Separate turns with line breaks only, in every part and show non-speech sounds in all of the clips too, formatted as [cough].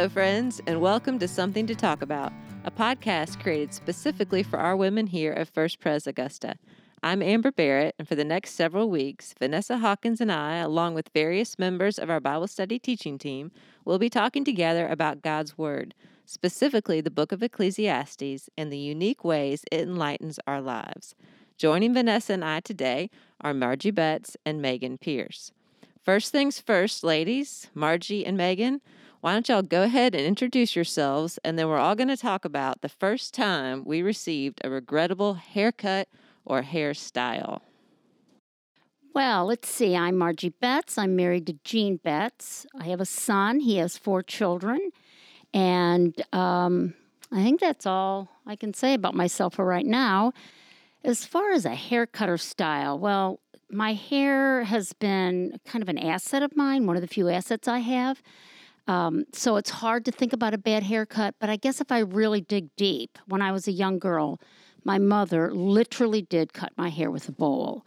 Hello, friends, and welcome to Something to Talk About, a podcast created specifically for our women here at First Pres Augusta. I'm Amber Barrett, and for the next several weeks, Vanessa Hawkins and I, along with various members of our Bible study teaching team, will be talking together about God's Word, specifically the book of Ecclesiastes, and the unique ways it enlightens our lives. Joining Vanessa and I today are Margie Betts and Megan Pierce. First things first, ladies, Margie and Megan, why don't y'all go ahead and introduce yourselves, and then we're all going to talk about the first time we received a regrettable haircut or hairstyle.
Well, let's see. I'm Margie Betts. I'm married to Gene Betts. I have a son. He has four children. And um, I think that's all I can say about myself for right now. As far as a haircut or style, well, my hair has been kind of an asset of mine, one of the few assets I have. Um, so it's hard to think about a bad haircut, but I guess if I really dig deep, when I was a young girl, my mother literally did cut my hair with a bowl.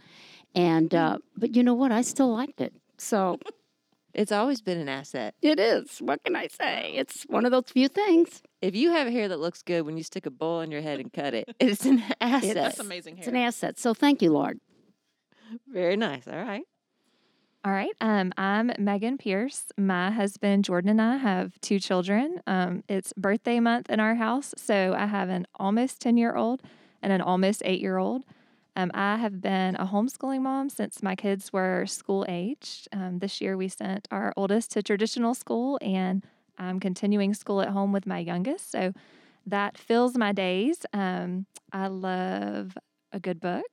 And, uh, but you know what? I still liked it. So [laughs]
It's always been an asset.
it is. What can I say? It's one of those few things.
If you have hair that looks good when you stick a bowl on your head and cut it, it's an [laughs] asset.
That's amazing
It's an asset. So thank you, Lord.
Very nice. All right.
All right. Um, I'm Megan Pierce. My husband Jordan and I have two children. Um, it's birthday month in our house, so I have an almost 10 year old and an almost eight year old. Um, I have been a homeschooling mom since my kids were school aged. Um, this year, we sent our oldest to traditional school, and I'm continuing school at home with my youngest. So that fills my days. Um, I love a good book.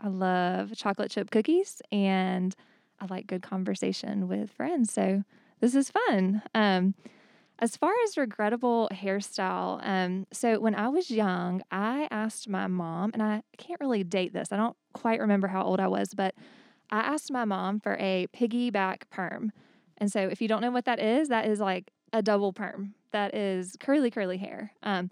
I love chocolate chip cookies, and I like good conversation with friends. So this is fun. Um, as far as regrettable hairstyle, um, so when I was young, I asked my mom, and I can't really date this. I don't quite remember how old I was, but I asked my mom for a piggyback perm. And so if you don't know what that is, that is like a double perm. That is curly, curly hair. Um,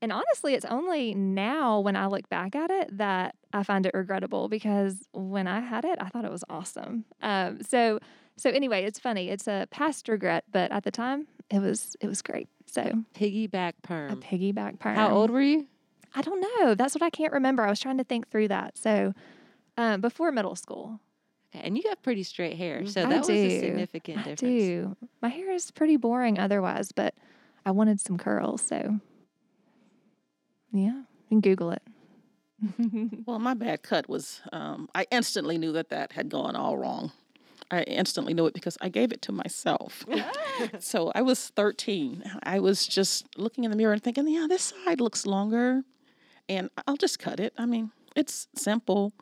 and honestly, it's only now when I look back at it that I find it regrettable because when I had it, I thought it was awesome. Um, so, so anyway, it's funny. It's a past regret, but at the time, it was it was great. So
Piggyback perm.
a piggyback perm.
How old were you?
I don't know. That's what I can't remember. I was trying to think through that. So, um, before middle school,
Okay, And you have pretty straight hair, so that was a significant
I
difference.
do. My hair is pretty boring otherwise, but I wanted some curls. So, yeah, you can Google it. [laughs]
Well, my bad cut was, um, I instantly knew that that had gone all wrong. I instantly knew it because I gave it to myself. [laughs] so I was 13. I was just looking in the mirror and thinking, yeah, this side looks longer and I'll just cut it. I mean, it's simple.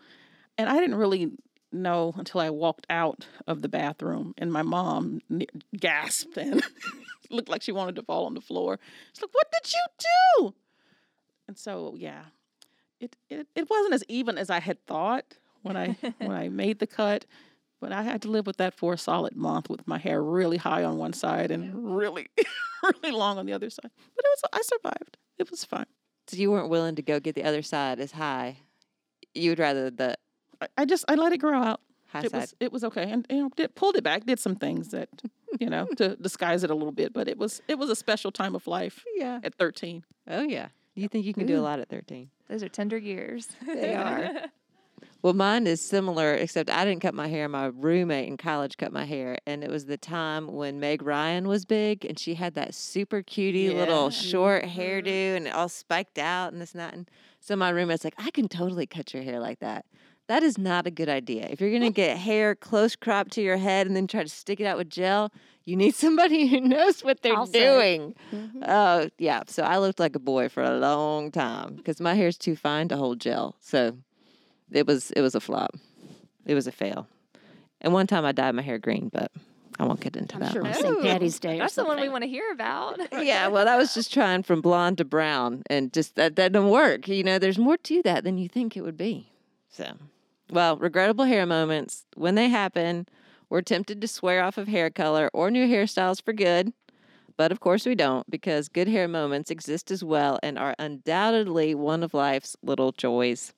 And I didn't really know until I walked out of the bathroom and my mom gasped and [laughs] looked like she wanted to fall on the floor. She's like, what did you do? And so, yeah, it, it, it wasn't as even as I had thought when I when I [laughs] made the cut, but I had to live with that for a solid month with my hair really high on one side and really [laughs] really long on the other side. But it was I survived. It was fine.
So you weren't willing to go get the other side as high. You would rather the
I, I just I let it grow out.
high
it
side.
was it was okay, and you know did, pulled it back. Did some things that you know to [laughs] disguise it a little bit, but it was it was a special time of life
yeah.
at thirteen.
Oh yeah. You think you can do a lot at 13?
Those are tender years.
They are. [laughs] Well, mine is similar, except I didn't cut my hair. My roommate in college cut my hair, and it was the time when Meg Ryan was big, and she had that super cutie little
Yeah.
short hairdo and it all spiked out and this and that. And so my roommate's like, "I can totally cut your hair like that." That is not a good idea. If you're gonna get hair close cropped to your head and then try to stick it out with gel, you need [laughs] somebody who knows what they're
I'll say.
doing. Oh yeah, so I looked like a boy for a long time because my hair's too fine to hold gel. So it was it was a flop. It was a fail. And one time I dyed my hair green, but I won't get into
I'm
that
sure
one.
it was St. Patty's Day. or
That's the one we want to hear about. [laughs]
yeah, well, that was just trying from blonde to brown, and just that that didn't work. You know, there's more to that than you think it would be. So, well, regrettable hair moments when they happen, we're tempted to swear off of hair color or new hairstyles for good. But of course, we don't because good hair moments exist as well and are undoubtedly one of life's little joys.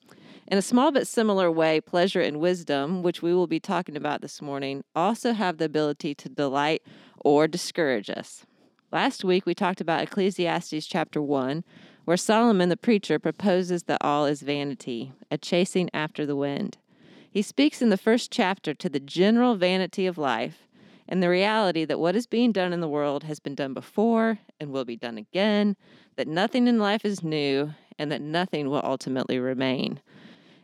In a small but similar way, pleasure and wisdom, which we will be talking about this morning, also have the ability to delight or discourage us. Last week, we talked about Ecclesiastes chapter 1, where Solomon the preacher proposes that all is vanity, a chasing after the wind. He speaks in the first chapter to the general vanity of life and the reality that what is being done in the world has been done before and will be done again, that nothing in life is new, and that nothing will ultimately remain.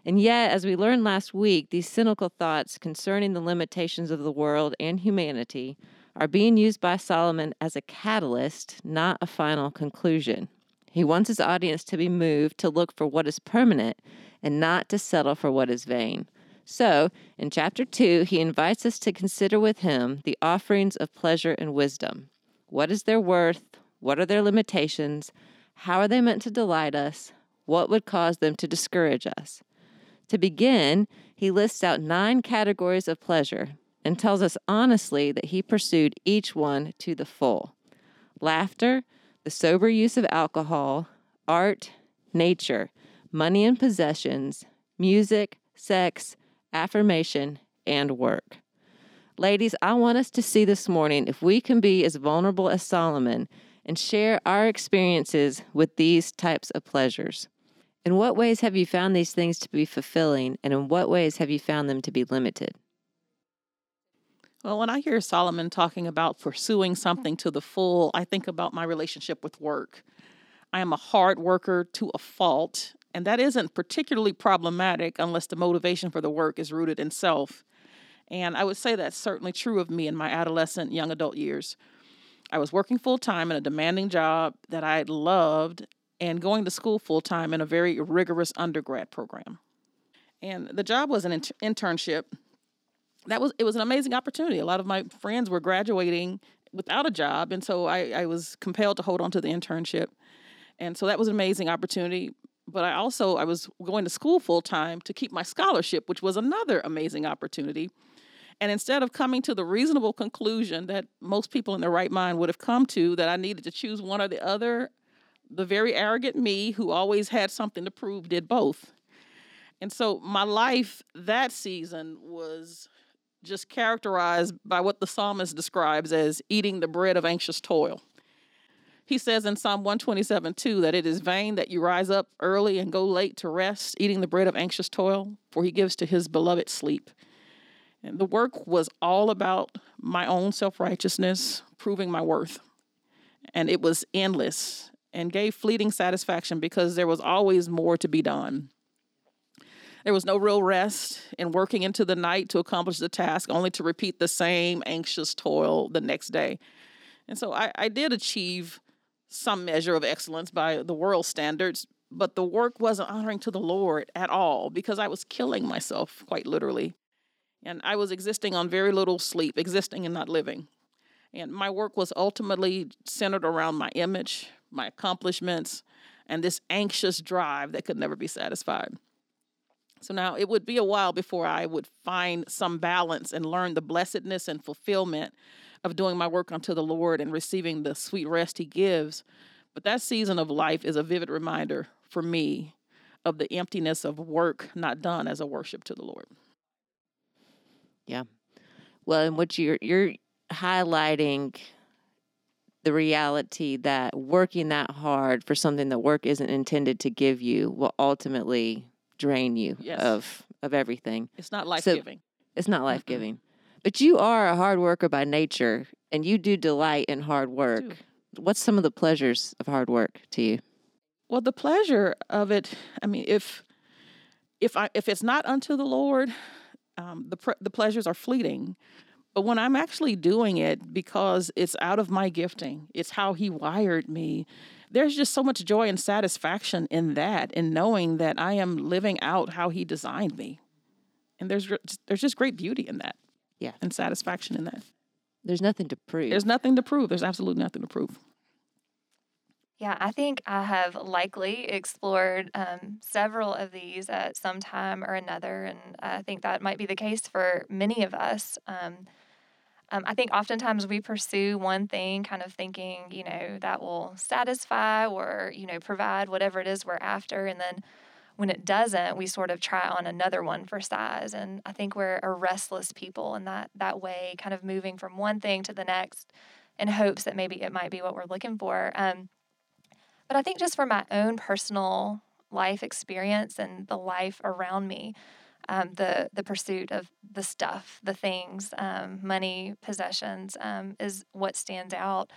And yet, as we learned last week, these cynical thoughts concerning the limitations of the world and humanity are being used by Solomon as a catalyst, not a final conclusion. He wants his audience to be moved to look for what is permanent and not to settle for what is vain. So, in chapter 2, he invites us to consider with him the offerings of pleasure and wisdom. What is their worth? What are their limitations? How are they meant to delight us? What would cause them to discourage us? To begin, he lists out nine categories of pleasure and tells us honestly that he pursued each one to the full laughter, the sober use of alcohol, art, nature, money and possessions, music, sex, affirmation, and work. Ladies, I want us to see this morning if we can be as vulnerable as Solomon and share our experiences with these types of pleasures. In what ways have you found these things to be fulfilling, and in what ways have you found them to be limited?
Well, when I hear Solomon talking about pursuing something to the full, I think about my relationship with work. I am a hard worker to a fault, and that isn't particularly problematic unless the motivation for the work is rooted in self. And I would say that's certainly true of me in my adolescent, young adult years. I was working full time in a demanding job that I loved and going to school full time in a very rigorous undergrad program. And the job was an internship that was it was an amazing opportunity. A lot of my friends were graduating without a job, and so I, I was compelled to hold on to the internship, and so that was an amazing opportunity. But I also I was going to school full time to keep my scholarship, which was another amazing opportunity. And instead of coming to the reasonable conclusion that most people in their right mind would have come to that I needed to choose one or the other, the very arrogant me who always had something to prove did both. And so my life that season was just characterized by what the psalmist describes as eating the bread of anxious toil. He says in Psalm 127 2 that it is vain that you rise up early and go late to rest, eating the bread of anxious toil, for he gives to his beloved sleep. And the work was all about my own self righteousness, proving my worth. And it was endless and gave fleeting satisfaction because there was always more to be done. There was no real rest in working into the night to accomplish the task, only to repeat the same anxious toil the next day. And so I, I did achieve some measure of excellence by the world standards, but the work wasn't honoring to the Lord at all because I was killing myself, quite literally. And I was existing on very little sleep, existing and not living. And my work was ultimately centered around my image, my accomplishments, and this anxious drive that could never be satisfied. So now it would be a while before I would find some balance and learn the blessedness and fulfillment of doing my work unto the Lord and receiving the sweet rest He gives. But that season of life is a vivid reminder for me of the emptiness of work not done as a worship to the Lord.
Yeah. Well, and what you're you're highlighting the reality that working that hard for something that work isn't intended to give you will ultimately drain you yes. of of everything.
It's not life giving. So
it's not life giving. But you are a hard worker by nature and you do delight in hard work. What's some of the pleasures of hard work to you?
Well, the pleasure of it, I mean, if if I if it's not unto the Lord, um, the the pleasures are fleeting. But when I'm actually doing it because it's out of my gifting, it's how He wired me, there's just so much joy and satisfaction in that, in knowing that I am living out how He designed me, and there's there's just great beauty in that,
yeah,
and satisfaction in that.
There's nothing to prove.
There's nothing to prove. There's absolutely nothing to prove.
Yeah, I think I have likely explored um, several of these at some time or another, and I think that might be the case for many of us. Um, um, I think oftentimes we pursue one thing, kind of thinking, you know, that will satisfy or, you know, provide whatever it is we're after. And then when it doesn't, we sort of try on another one for size. And I think we're a restless people in that, that way, kind of moving from one thing to the next, in hopes that maybe it might be what we're looking for. Um, but I think just for my own personal life experience and the life around me, um, the the pursuit of the stuff, the things, um, money, possessions, um, is what stands out.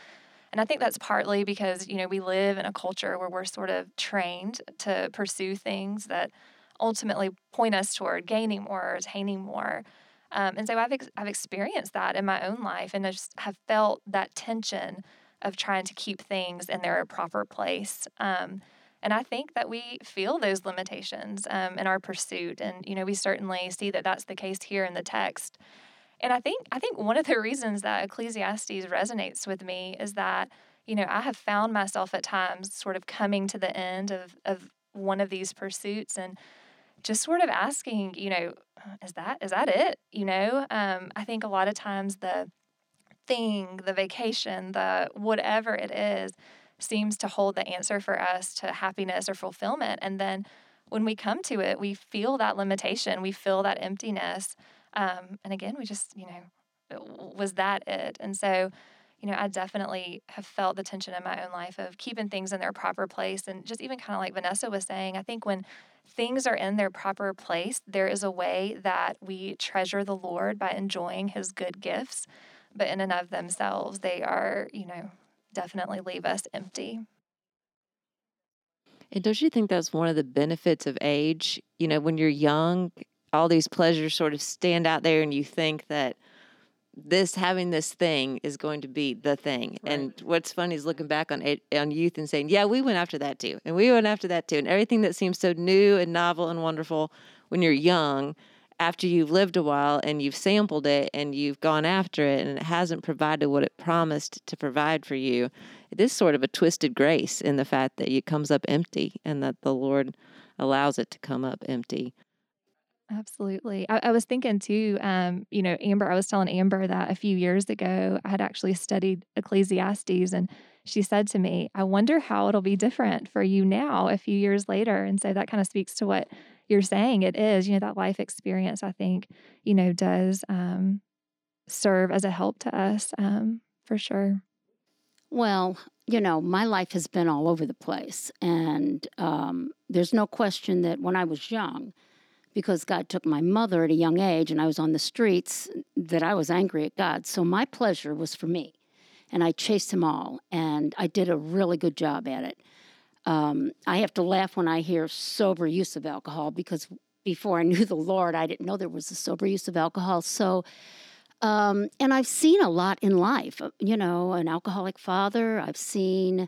And I think that's partly because you know we live in a culture where we're sort of trained to pursue things that ultimately point us toward gaining more or attaining more. Um, and so I've ex- I've experienced that in my own life, and I just have felt that tension of trying to keep things in their proper place. Um, and I think that we feel those limitations um, in our pursuit, and you know we certainly see that that's the case here in the text. And I think I think one of the reasons that Ecclesiastes resonates with me is that you know I have found myself at times sort of coming to the end of of one of these pursuits and just sort of asking, you know, is that is that it? You know, um, I think a lot of times the thing, the vacation, the whatever it is, seems to hold the answer for us to happiness or fulfillment. And then when we come to it, we feel that limitation, we feel that emptiness. Um, and again, we just, you know, was that it? And so, you know, I definitely have felt the tension in my own life of keeping things in their proper place. And just even kind of like Vanessa was saying, I think when things are in their proper place, there is a way that we treasure the Lord by enjoying his good gifts. But in and of themselves, they are, you know, definitely leave us empty.
And don't you think that's one of the benefits of age? You know, when you're young, all these pleasures sort of stand out there and you think that this having this thing is going to be the thing. Right. And what's funny is looking back on on youth and saying, "Yeah, we went after that too." And we went after that too. And everything that seems so new and novel and wonderful when you're young after you've lived a while and you've sampled it and you've gone after it and it hasn't provided what it promised to provide for you, it is sort of a twisted grace in the fact that it comes up empty and that the Lord allows it to come up empty.
Absolutely. I, I was thinking too, um, you know, Amber, I was telling Amber that a few years ago I had actually studied Ecclesiastes and she said to me, I wonder how it'll be different for you now a few years later. And so that kind of speaks to what you're saying it is, you know, that life experience, I think, you know, does um, serve as a help to us um, for sure.
Well, you know, my life has been all over the place. And um, there's no question that when I was young, because God took my mother at a young age and I was on the streets, that I was angry at God. So my pleasure was for me. And I chased them all. And I did a really good job at it. Um, I have to laugh when I hear sober use of alcohol because before I knew the Lord, I didn't know there was a sober use of alcohol. So, um, and I've seen a lot in life, uh, you know, an alcoholic father. I've seen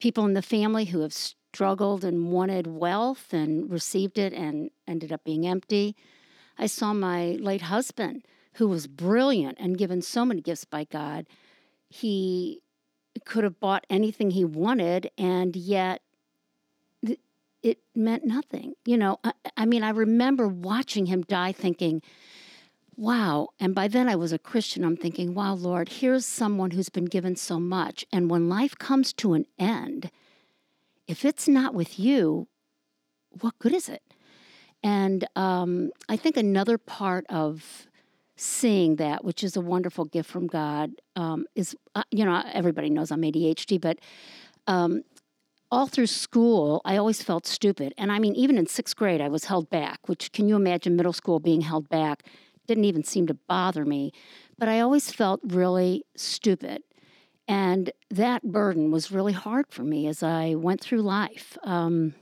people in the family who have struggled and wanted wealth and received it and ended up being empty. I saw my late husband, who was brilliant and given so many gifts by God. He could have bought anything he wanted, and yet it meant nothing. You know, I, I, mean, I remember watching him die thinking, wow. And by then I was a Christian. I'm thinking, wow, Lord, here's someone who's been given so much. And when life comes to an end, if it's not with you, what good is it? And um, I think another part of seeing that, which is a wonderful gift from God, um, is, uh, you know, everybody knows I'm ADHD, but um, all through school, I always felt stupid. And I mean, even in sixth grade, I was held back, which can you imagine middle school being held back? Didn't even seem to bother me. But I always felt really stupid. And that burden was really hard for me as I went through life. Um,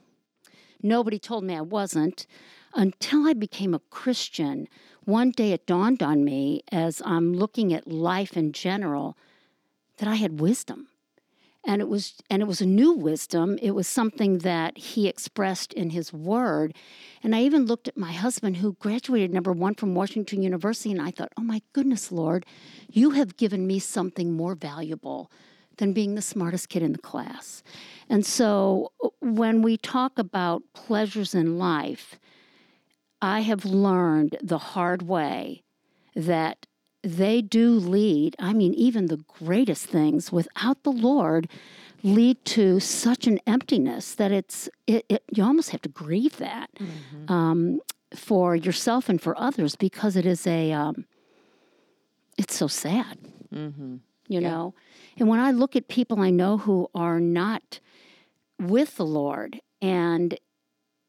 nobody told me I wasn't until I became a Christian. One day it dawned on me as I'm looking at life in general that I had wisdom and it was and it was a new wisdom. It was something that he expressed in his word. And i even looked at my husband who graduated number one from washington university and i thought oh my goodness lord you have given me something more valuable than being the smartest kid in the class. And so uh, when we talk about pleasures in life i have learned the hard way that they do lead, I mean, even the greatest things without the Lord lead to such an emptiness that it's, it, it you almost have to grieve that mm-hmm. um, for yourself and for others because it is a, um, it's so sad.
Mm-hmm.
you
Yeah.
know? And when I look at people I know who are not with the Lord and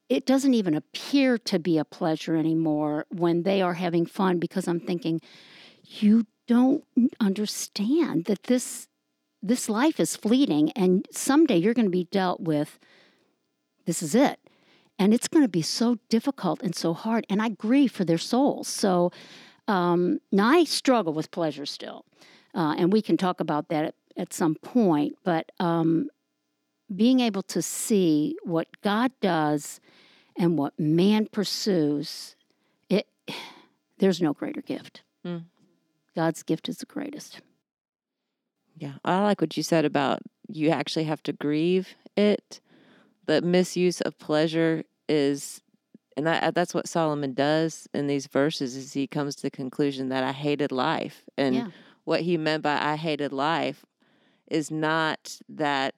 it doesn't even appear to be a pleasure anymore when they are having fun because I'm thinking, you don't understand that this this life is fleeting and someday you're going to be dealt with this is it. And it's going to be so difficult and so hard and i grieve for their souls. So um, now i struggle with pleasure still uh, and we can talk about that at, at some point but um, being able to see what god does and what man pursues it [sighs] there's no greater gift.
Mm.
God's gift is the greatest
Yeah, I like what you said about you actually have to grieve it. The misuse of pleasure is, and that, that's what Solomon does in these verses. Is he comes to the conclusion that I hated life, and
Yeah.
what he meant by I hated life is not that,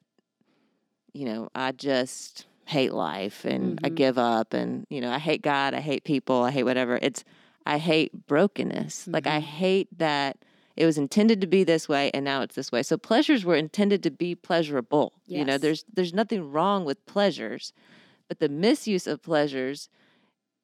you know, I just hate life and I
Mhm.
give up, and you know, I hate God, I hate people, I hate whatever. It's I hate brokenness. Like I
Mhm.
hate that it was intended to be this way and now it's this way. So pleasures were intended to be pleasurable. You know, there's there's nothing wrong with pleasures, but the misuse of pleasures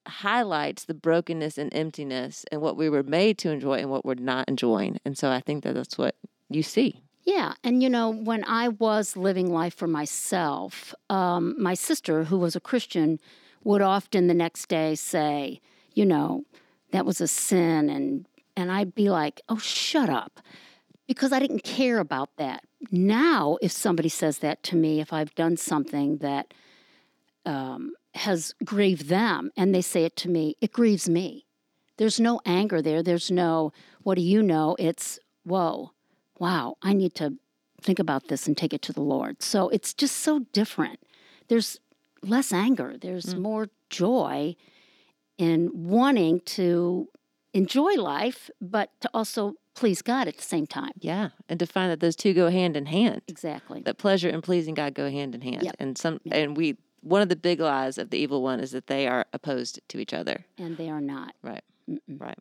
highlights the brokenness and emptiness and what we were made to enjoy and what we're not enjoying. And so I think that that's what you see.
Yeah, and you know, when I was living life for myself, um, my sister, who was a Christian, would often the next day say, you know, that was a sin, and and I'd be like, oh, shut up, because I didn't care about that. Now, if somebody says that to me, if I've done something that um, has grieved them, and they say it to me, it grieves me. There's no anger there. There's no, what do you know? It's, whoa, wow, I need to think about this and take it to the Lord. So it's just so different. There's less anger, there's more joy in wanting to enjoy life, but to also please God at the same time.
Yeah. And to find that those two go hand in hand.
Exactly.
That pleasure and pleasing God go hand in hand.
Yep.
And some and we one of the big lies of the evil one is that they are opposed to each other.
And they are not.
Right.
Mm-mm.
Right.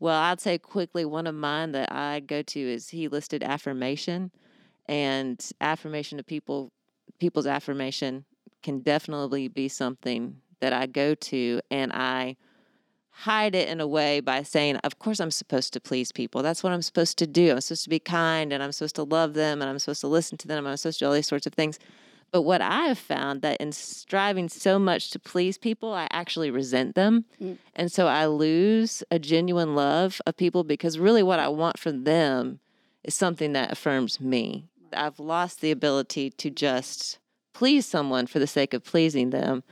Well, I'd say quickly one of mine that I go to is he listed affirmation and affirmation to people people's affirmation can definitely be something that I go to and I hide it in a way by saying, of course I'm supposed to please people. That's what I'm supposed to do. I'm supposed to be kind and I'm supposed to love them and I'm supposed to listen to them. and I'm supposed to do all these sorts of things. But what I have found that in striving so much to please people, I actually resent them.
Mm.
And so I lose a genuine love of people because really what I want from them is something that affirms me. I've lost the ability to just please someone for the sake of pleasing them.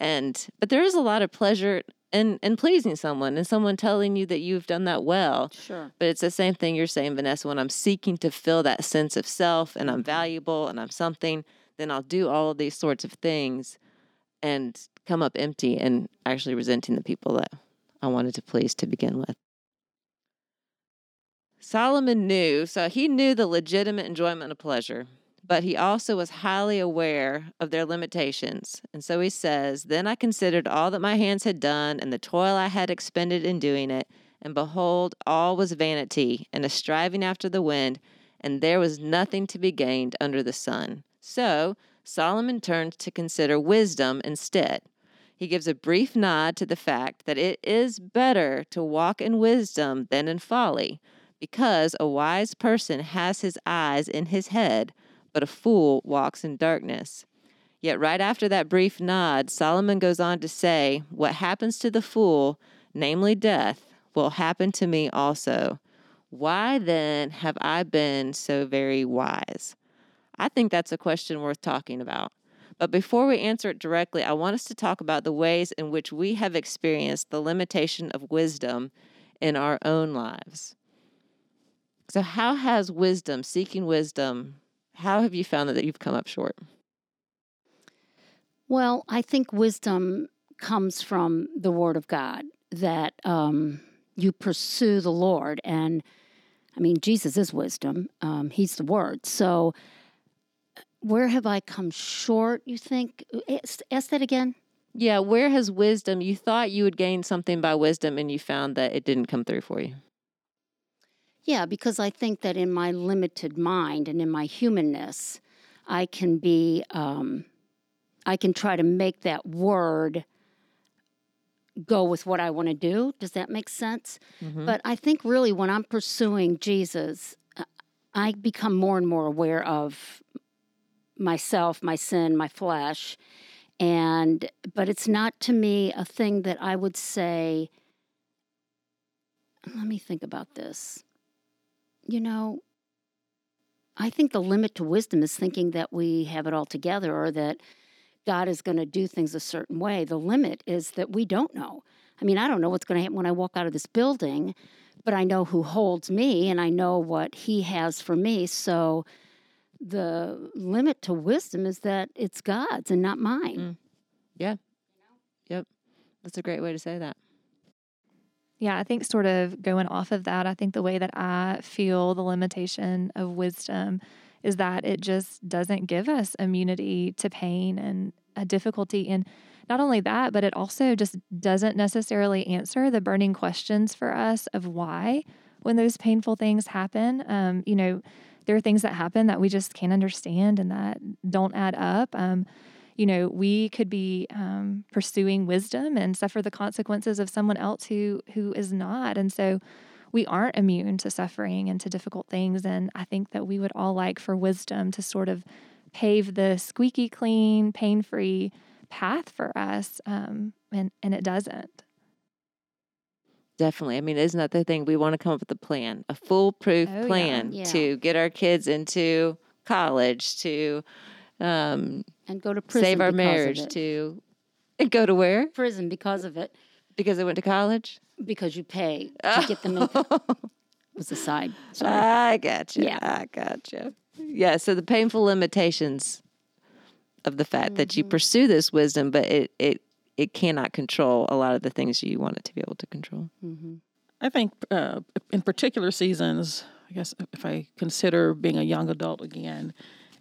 And but there is a lot of pleasure in in pleasing someone and someone telling you that you've done that well.
Sure.
But it's the same thing you're saying, Vanessa. When I'm seeking to fill that sense of self and I'm mm-hmm. valuable and I'm something, then I'll do all of these sorts of things and come up empty and actually resenting the people that I wanted to please to begin with. Solomon knew, so he knew the legitimate enjoyment of pleasure, but he also was highly aware of their limitations. And so he says, Then I considered all that my hands had done and the toil I had expended in doing it, and behold, all was vanity and a striving after the wind, and there was nothing to be gained under the sun. So Solomon turned to consider wisdom instead. He gives a brief nod to the fact that it is better to walk in wisdom than in folly, because a wise person has his eyes in his head, but a fool walks in darkness. Yet, right after that brief nod, Solomon goes on to say, What happens to the fool, namely death, will happen to me also. Why then have I been so very wise? I think that's a question worth talking about. But before we answer it directly, I want us to talk about the ways in which we have experienced the limitation of wisdom in our own lives. So, how has wisdom, seeking wisdom, how have you found that you've come up short?
Well, I think wisdom comes from the Word of God, that um, you pursue the Lord. And I mean, Jesus is wisdom, um, He's the Word. So, where have I come short, you think? Ask, ask that again.
Yeah, where has wisdom, you thought you would gain something by wisdom and you found that it didn't come through for you?
Yeah, because I think that in my limited mind and in my humanness, I can be, um, I can try to make that word go with what I want to do. Does that make sense?
Mm-hmm.
But I think really when I'm pursuing Jesus, uh, I become more and more aware of myself, my sin, my flesh. And, but it's not to me a thing that I would say, let me think about this. You know, I think the limit to wisdom is thinking that we have it all together or that God is going to do things a certain way. The limit is that we don't know. I mean, I don't know what's going to happen when I walk out of this building, but I know who holds me and I know what He has for me. So the limit to wisdom is that it's God's and not mine.
Mm. Yeah. Yep. That's a great way to say that.
Yeah, I think sort of going off of that, I think the way that I feel the limitation of wisdom is that it just doesn't give us immunity to pain and a difficulty. And not only that, but it also just doesn't necessarily answer the burning questions for us of why when those painful things happen. Um, you know, there are things that happen that we just can't understand and that don't add up. Um, you know, we could be um, pursuing wisdom and suffer the consequences of someone else who who is not, and so we aren't immune to suffering and to difficult things. And I think that we would all like for wisdom to sort of pave the squeaky clean, pain free path for us, um, and and it doesn't.
Definitely. I mean, isn't that the thing? We want to come up with a plan, a foolproof
Oh, yeah.
plan
Yeah.
to get our kids into college, to um,
And go to prison.
save our marriage,
it.
to and go to where?
prison because of it,
Because I went to college?
because you pay to get them in. was a side. Sorry.
I you.
Yeah.
I got you. Yeah. So the painful limitations of the fact that you
Mhm.
pursue this wisdom, but it, it, it cannot control a lot of the things you want it to be able to control.
hmm
I think uh, in particular seasons, I guess if I consider being a young adult again,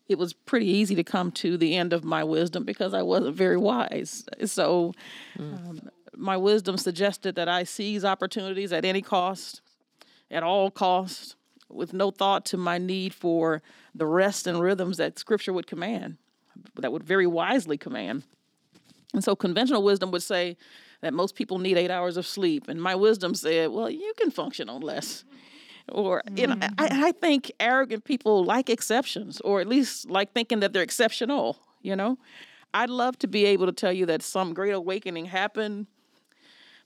it was pretty easy to come to the end of my wisdom because I wasn't very wise. So um, my wisdom suggested that I seize opportunities at any cost, at all costs, with no thought to my need for the rest and rhythms that Scripture would command, that would very wisely command. And so conventional wisdom would say that most people need eight hours of sleep. And my wisdom said, well, you can function on less. Or, you know, I, mm. I think arrogant people like exceptions, or at least like thinking that they're exceptional, you know? I'd love to be able to tell you that some great awakening happened,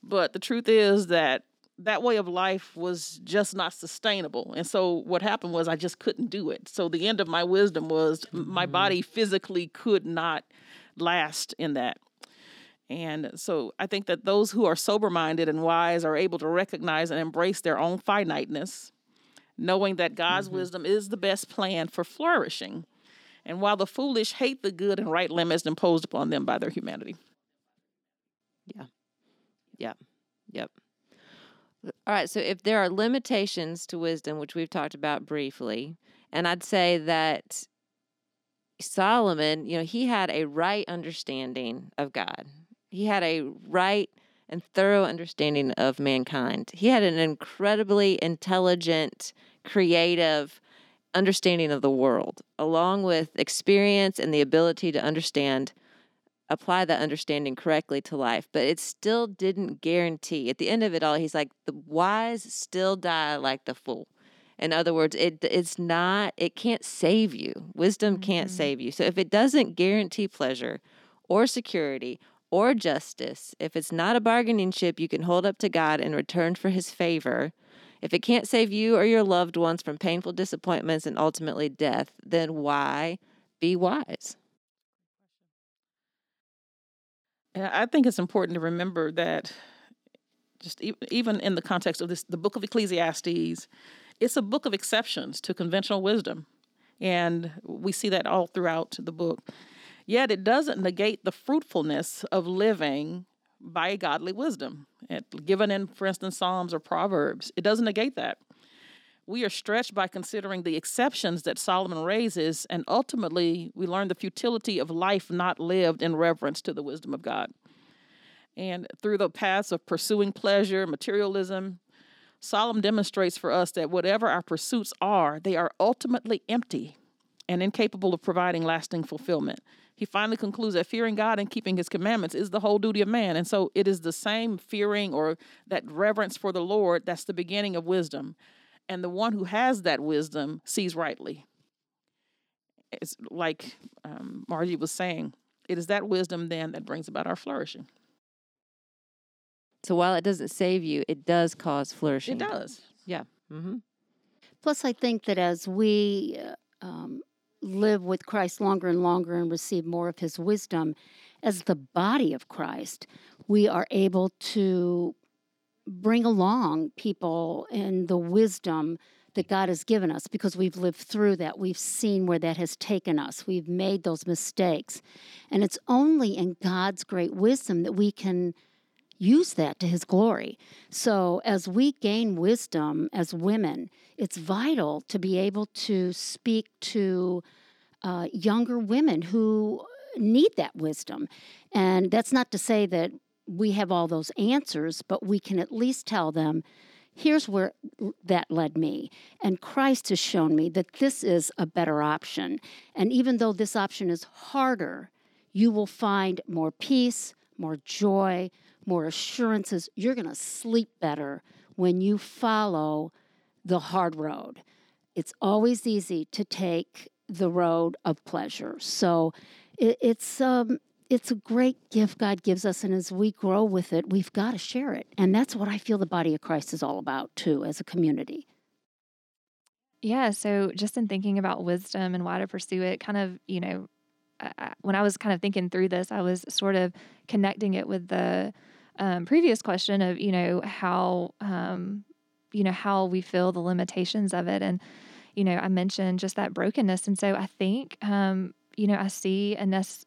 but the truth is that that way of life was just not sustainable. And so what happened was I just couldn't do it. So the end of my wisdom was m my mm-hmm. body physically could not last in that. And so I think that those who are sober minded and wise are able to recognize and embrace their own finiteness, knowing that God's mm-hmm. wisdom is the best plan for flourishing. And while the foolish hate the good and right limits imposed upon them by their humanity. Yeah.
Yep. Yep. All right. So if there are limitations to wisdom, which we've talked about briefly, and I'd say that Solomon, you know, he had a right understanding of God. He had a right and thorough understanding of mankind. He had an incredibly intelligent, creative understanding of the world, along with experience and the ability to understand apply that understanding correctly to life, but it still didn't guarantee. At the end of it all, he's like, the wise still die like the fool. In other words, it it's not, it can't save you. Wisdom can't
Mhm.
save you. So if it doesn't guarantee pleasure or security or justice, if it's not a bargaining chip you can hold up to God in return for his favor, if it can't save you or your loved ones from painful disappointments and ultimately death, then why be wise?
I think it's important to remember that just even in the context of this, the book of Ecclesiastes, it's a book of exceptions to conventional wisdom. And we see that all throughout the book. Yet it doesn't negate the fruitfulness of living by godly wisdom. Given in, for instance, Psalms or Proverbs, it doesn't negate that. We are stretched by considering the exceptions that Solomon raises, and ultimately we learn the futility of life not lived in reverence to the wisdom of God. And through the paths of pursuing pleasure, materialism, Solomon demonstrates for us that whatever our pursuits are, they are ultimately empty and incapable of providing lasting fulfillment. He finally concludes that fearing God and keeping his commandments is the whole duty of man. And so it is the same fearing or that reverence for the Lord that's the beginning of wisdom. And the one who has that wisdom sees rightly. It's like um, Margie was saying, it is that wisdom then that brings about our flourishing.
So while it doesn't save you, it does cause flourishing.
It does.
Yeah. Mm-hmm.
Plus, I think that as we uh, um, live with Christ longer and longer and receive more of his wisdom, as the body of Christ, we are able to bring along people in the wisdom that God has given us because we've lived through that. We've seen where that has taken us. We've made those mistakes. And it's only in God's great wisdom that we can use that to his glory. So, as we gain wisdom as women, it's vital to be able to speak to uh, younger women who need that wisdom. And that's not to say that we have all those answers, but we can at least tell them here's where that led me. And Christ has shown me that this is a better option. And even though this option is harder, you will find more peace, more joy, more assurances. You're going to sleep better when you follow the hard road. It's always easy to take the road of pleasure. So it, it's um, it's a great gift God gives us, and as we grow with it, we've got to share it. And that's what I feel the body of Christ is all about too, as a community.
Yeah. So just in thinking about wisdom and why to pursue it, kind of, you know, I, when I was kind of thinking through this, I was sort of connecting it with the um, previous question of you know how um, you know how we feel the limitations of it. And you know i mentioned just that brokenness. And so i think um, you know i see a nece-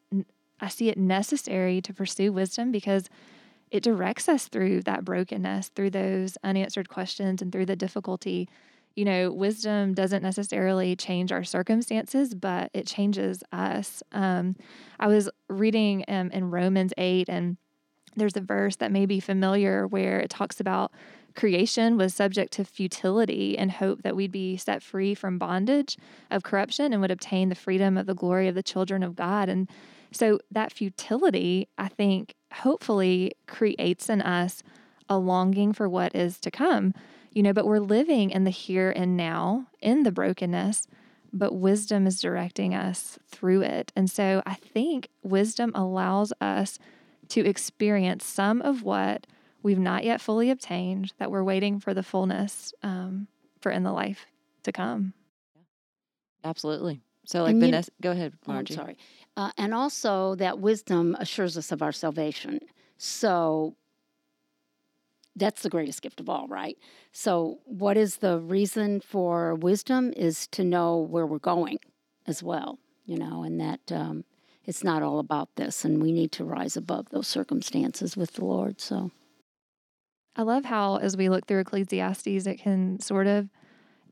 i see it necessary to pursue wisdom because it directs us through that brokenness through those unanswered questions and through the difficulty. You know wisdom doesn't necessarily change our circumstances but it changes us. Um, i was reading um, in romans 8 and there's a verse that may be familiar where it talks about creation was subject to futility and hope that we'd be set free from bondage of corruption and would obtain the freedom of the glory of the children of God. And so that futility, I think, hopefully creates in us a longing for what is to come. You know, but we're living in the here and now in the brokenness, but wisdom is directing us through it. And so I think wisdom allows us to experience some of what we've not yet fully obtained that we're waiting for the fullness um, for in the life to come.
Absolutely. So, like Vanessa, you, go ahead, Margie.
Oh, I'm sorry. Uh, and also, that wisdom assures us of our salvation. So, that's the greatest gift of all, right? So, what is the reason for wisdom? Is to know where we're going as well, you know, and that um, it's not all about this, and we need to rise above those circumstances with the Lord. So,
I love how, as we look through Ecclesiastes, it can sort of,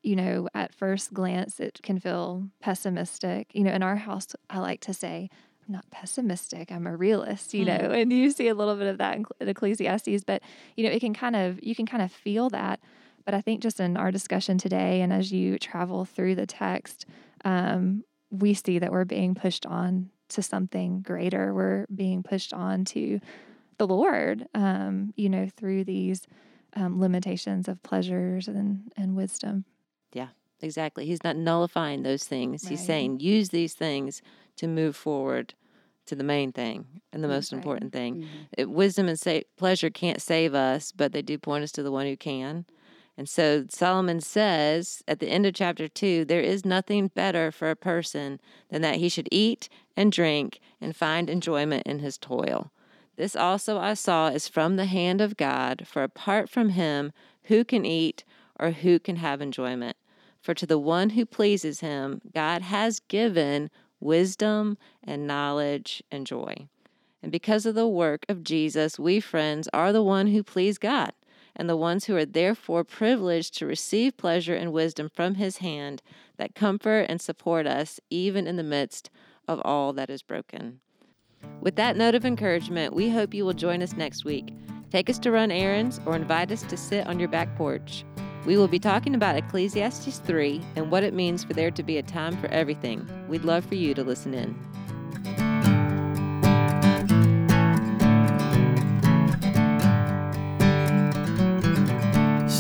you know, at first glance, it can feel pessimistic. You know, in our house, I like to say, I'm not pessimistic, I'm a realist, you mm-hmm. know, and you see a little bit of that in Ecclesiastes, but, you know, it can kind of, you can kind of feel that. But I think just in our discussion today, and as you travel through the text, um, we see that we're being pushed on to something greater. We're being pushed on to the Lord, um, you know, through these um, limitations of pleasures and, and wisdom.
Yeah, exactly. He's not nullifying those things. Right. He's saying use these things to move forward to the main thing and the most right. important thing. Mm-hmm. It, wisdom and sa- pleasure can't save us, but they do point us to the one who can. And so Solomon says at the end of chapter 2 there is nothing better for a person than that he should eat and drink and find enjoyment in his toil. This also I saw is from the hand of God, for apart from him, who can eat or who can have enjoyment? For to the one who pleases him, God has given wisdom and knowledge and joy. And because of the work of Jesus, we friends are the one who please God and the ones who are therefore privileged to receive pleasure and wisdom from his hand that comfort and support us even in the midst of all that is broken. With that note of encouragement, we hope you will join us next week. take us to run errands, or invite us to sit on your back porch. We will be talking about Ecclesiastes 3 and what it means for there to be a time for everything. We'd love for you to listen in.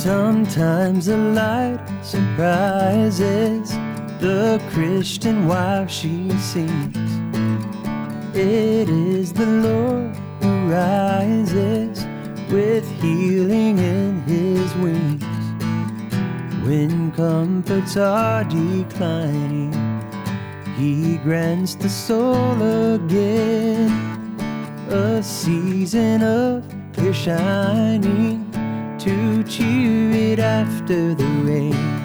Sometimes the light surprises the Christian wife she sees. It is the Lord who rises with healing in his wings. When comforts are declining, he grants the soul again a season of clear shining to cheer it after the rain.